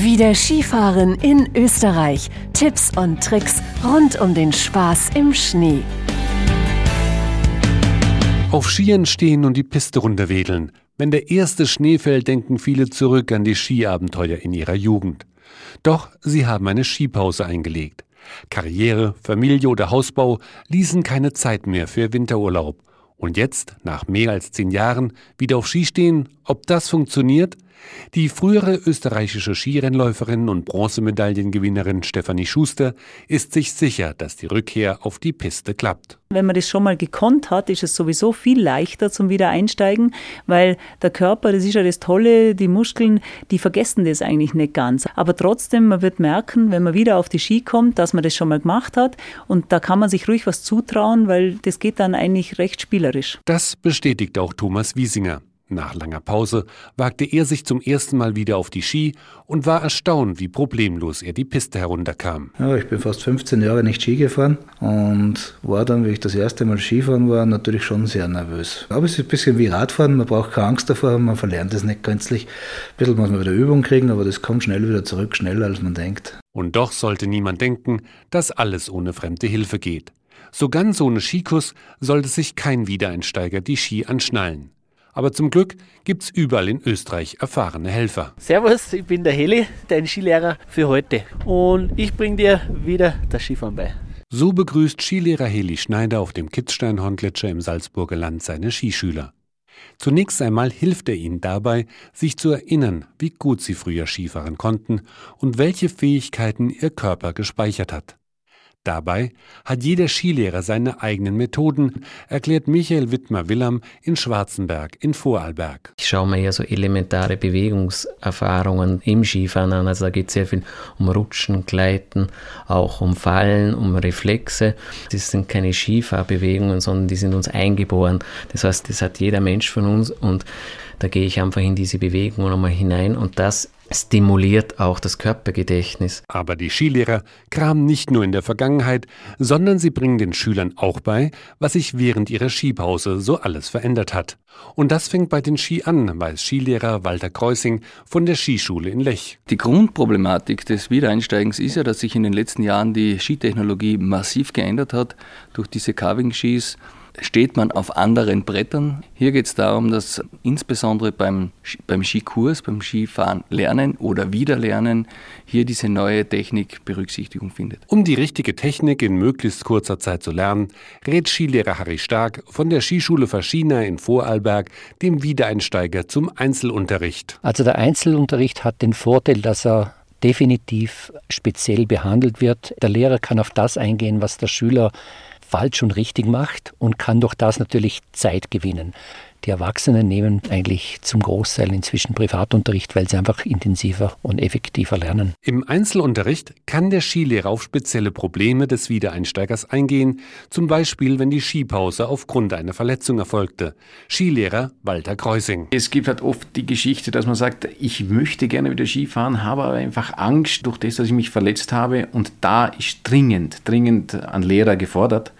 Wieder Skifahren in Österreich. Tipps und Tricks rund um den Spaß im Schnee. Auf Skiern stehen und die Piste runterwedeln. Wenn der erste Schnee fällt, denken viele zurück an die Skiabenteuer in ihrer Jugend. Doch sie haben eine Skipause eingelegt. Karriere, Familie oder Hausbau ließen keine Zeit mehr für Winterurlaub. Und jetzt, nach mehr als zehn Jahren, wieder auf Ski stehen, ob das funktioniert? Die frühere österreichische Skirennläuferin und Bronzemedaillengewinnerin Stefanie Schuster ist sich sicher, dass die Rückkehr auf die Piste klappt. Wenn man das schon mal gekonnt hat, ist es sowieso viel leichter zum Wiedereinsteigen, weil der Körper, das ist ja das Tolle, die Muskeln, die vergessen das eigentlich nicht ganz. Aber trotzdem, man wird merken, wenn man wieder auf die Ski kommt, dass man das schon mal gemacht hat und da kann man sich ruhig was zutrauen, weil das geht dann eigentlich recht spielerisch. Das bestätigt auch Thomas Wiesinger. Nach langer Pause wagte er sich zum ersten Mal wieder auf die Ski und war erstaunt, wie problemlos er die Piste herunterkam. Ja, ich bin fast 15 Jahre nicht Ski gefahren und war dann, wie ich das erste Mal Skifahren war, natürlich schon sehr nervös. Aber es ist ein bisschen wie Radfahren, man braucht keine Angst davor, man verlernt es nicht gänzlich. Ein bisschen muss man wieder Übung kriegen, aber das kommt schnell wieder zurück, schneller als man denkt. Und doch sollte niemand denken, dass alles ohne fremde Hilfe geht. So ganz ohne Skikuss sollte sich kein Wiedereinsteiger die Ski anschnallen. Aber zum Glück gibt es überall in Österreich erfahrene Helfer. Servus, ich bin der Heli, dein Skilehrer für heute. Und ich bringe dir wieder das Skifahren bei. So begrüßt Skilehrer Heli Schneider auf dem Kitzsteinhorngletscher im Salzburger Land seine Skischüler. Zunächst einmal hilft er ihnen dabei, sich zu erinnern, wie gut sie früher Skifahren konnten und welche Fähigkeiten ihr Körper gespeichert hat. Dabei hat jeder Skilehrer seine eigenen Methoden, erklärt Michael Wittmer-Willam in Schwarzenberg in Vorarlberg. Ich schaue mir ja so elementare Bewegungserfahrungen im Skifahren an. Also da geht es sehr viel um Rutschen, Gleiten, auch um Fallen, um Reflexe. Das sind keine Skifahrbewegungen, sondern die sind uns eingeboren. Das heißt, das hat jeder Mensch von uns und da gehe ich einfach in diese Bewegungen nochmal hinein und das stimuliert auch das Körpergedächtnis. Aber die Skilehrer kramen nicht nur in der Vergangenheit, sondern sie bringen den Schülern auch bei, was sich während ihrer Skipause so alles verändert hat. Und das fängt bei den Ski an, weiß Skilehrer Walter Kreusing von der Skischule in Lech. Die Grundproblematik des Wiedereinsteigens ist ja, dass sich in den letzten Jahren die Skitechnologie massiv geändert hat durch diese Carving-Skis steht man auf anderen Brettern. Hier geht es darum, dass insbesondere beim, beim Skikurs, beim Skifahren lernen oder Wiederlernen hier diese neue Technik Berücksichtigung findet. Um die richtige Technik in möglichst kurzer Zeit zu lernen, rät Skilehrer Harry Stark von der Skischule Faschina in Vorarlberg dem Wiedereinsteiger zum Einzelunterricht. Also der Einzelunterricht hat den Vorteil, dass er definitiv speziell behandelt wird. Der Lehrer kann auf das eingehen, was der Schüler falsch und richtig macht und kann durch das natürlich Zeit gewinnen. Die Erwachsenen nehmen eigentlich zum Großteil inzwischen Privatunterricht, weil sie einfach intensiver und effektiver lernen. Im Einzelunterricht kann der Skilehrer auf spezielle Probleme des Wiedereinsteigers eingehen, zum Beispiel wenn die Skipause aufgrund einer Verletzung erfolgte. Skilehrer Walter Kreusing. Es gibt halt oft die Geschichte, dass man sagt, ich möchte gerne wieder Skifahren, habe aber einfach Angst durch das, dass ich mich verletzt habe und da ist dringend, dringend ein Lehrer gefordert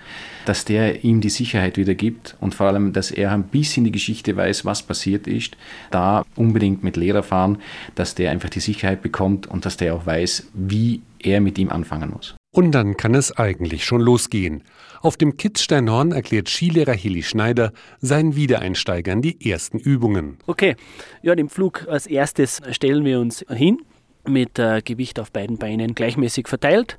dass der ihm die Sicherheit wieder gibt und vor allem, dass er ein bisschen die Geschichte weiß, was passiert ist, da unbedingt mit Lehrer fahren, dass der einfach die Sicherheit bekommt und dass der auch weiß, wie er mit ihm anfangen muss. Und dann kann es eigentlich schon losgehen. Auf dem Kitzsteinhorn erklärt Skilehrer Heli Schneider seinen Wiedereinsteigern die ersten Übungen. Okay, ja, den Flug als erstes stellen wir uns hin mit äh, Gewicht auf beiden Beinen gleichmäßig verteilt.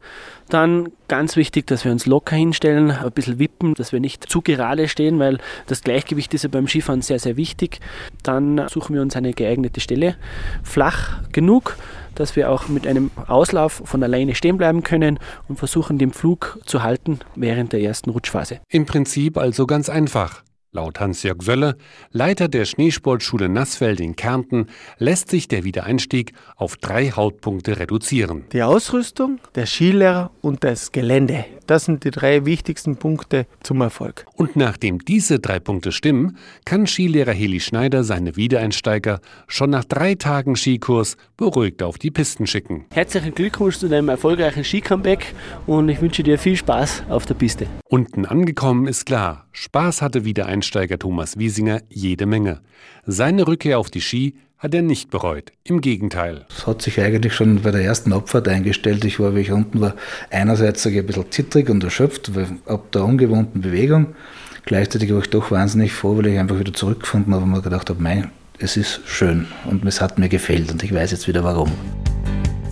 Dann ganz wichtig, dass wir uns locker hinstellen, ein bisschen wippen, dass wir nicht zu gerade stehen, weil das Gleichgewicht ist ja beim Skifahren sehr, sehr wichtig. Dann suchen wir uns eine geeignete Stelle, flach genug, dass wir auch mit einem Auslauf von alleine stehen bleiben können und versuchen, den Flug zu halten während der ersten Rutschphase. Im Prinzip also ganz einfach. Laut Hans-Jörg Sölle, Leiter der Schneesportschule Nassfeld in Kärnten, lässt sich der Wiedereinstieg auf drei Hauptpunkte reduzieren. Die Ausrüstung, der Skilehrer und das Gelände. Das sind die drei wichtigsten Punkte zum Erfolg. Und nachdem diese drei Punkte stimmen, kann Skilehrer Heli Schneider seine Wiedereinsteiger schon nach drei Tagen Skikurs beruhigt auf die Pisten schicken. Herzlichen Glückwunsch zu deinem erfolgreichen Skicomeback und ich wünsche dir viel Spaß auf der Piste. Unten angekommen ist klar, Spaß hatte Wiedereinsteiger Thomas Wiesinger jede Menge. Seine Rückkehr auf die Ski hat er nicht bereut. Im Gegenteil. Es hat sich eigentlich schon bei der ersten Abfahrt eingestellt. Ich war, wie ich unten war, einerseits ein bisschen zittrig und erschöpft, weil ab der ungewohnten Bewegung. Gleichzeitig war ich doch wahnsinnig froh, weil ich einfach wieder zurückgefunden habe und mir gedacht habe, mein, es ist schön und es hat mir gefällt und ich weiß jetzt wieder warum.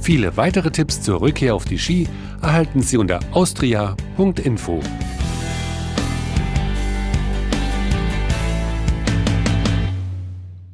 Viele weitere Tipps zur Rückkehr auf die Ski erhalten Sie unter austria.info.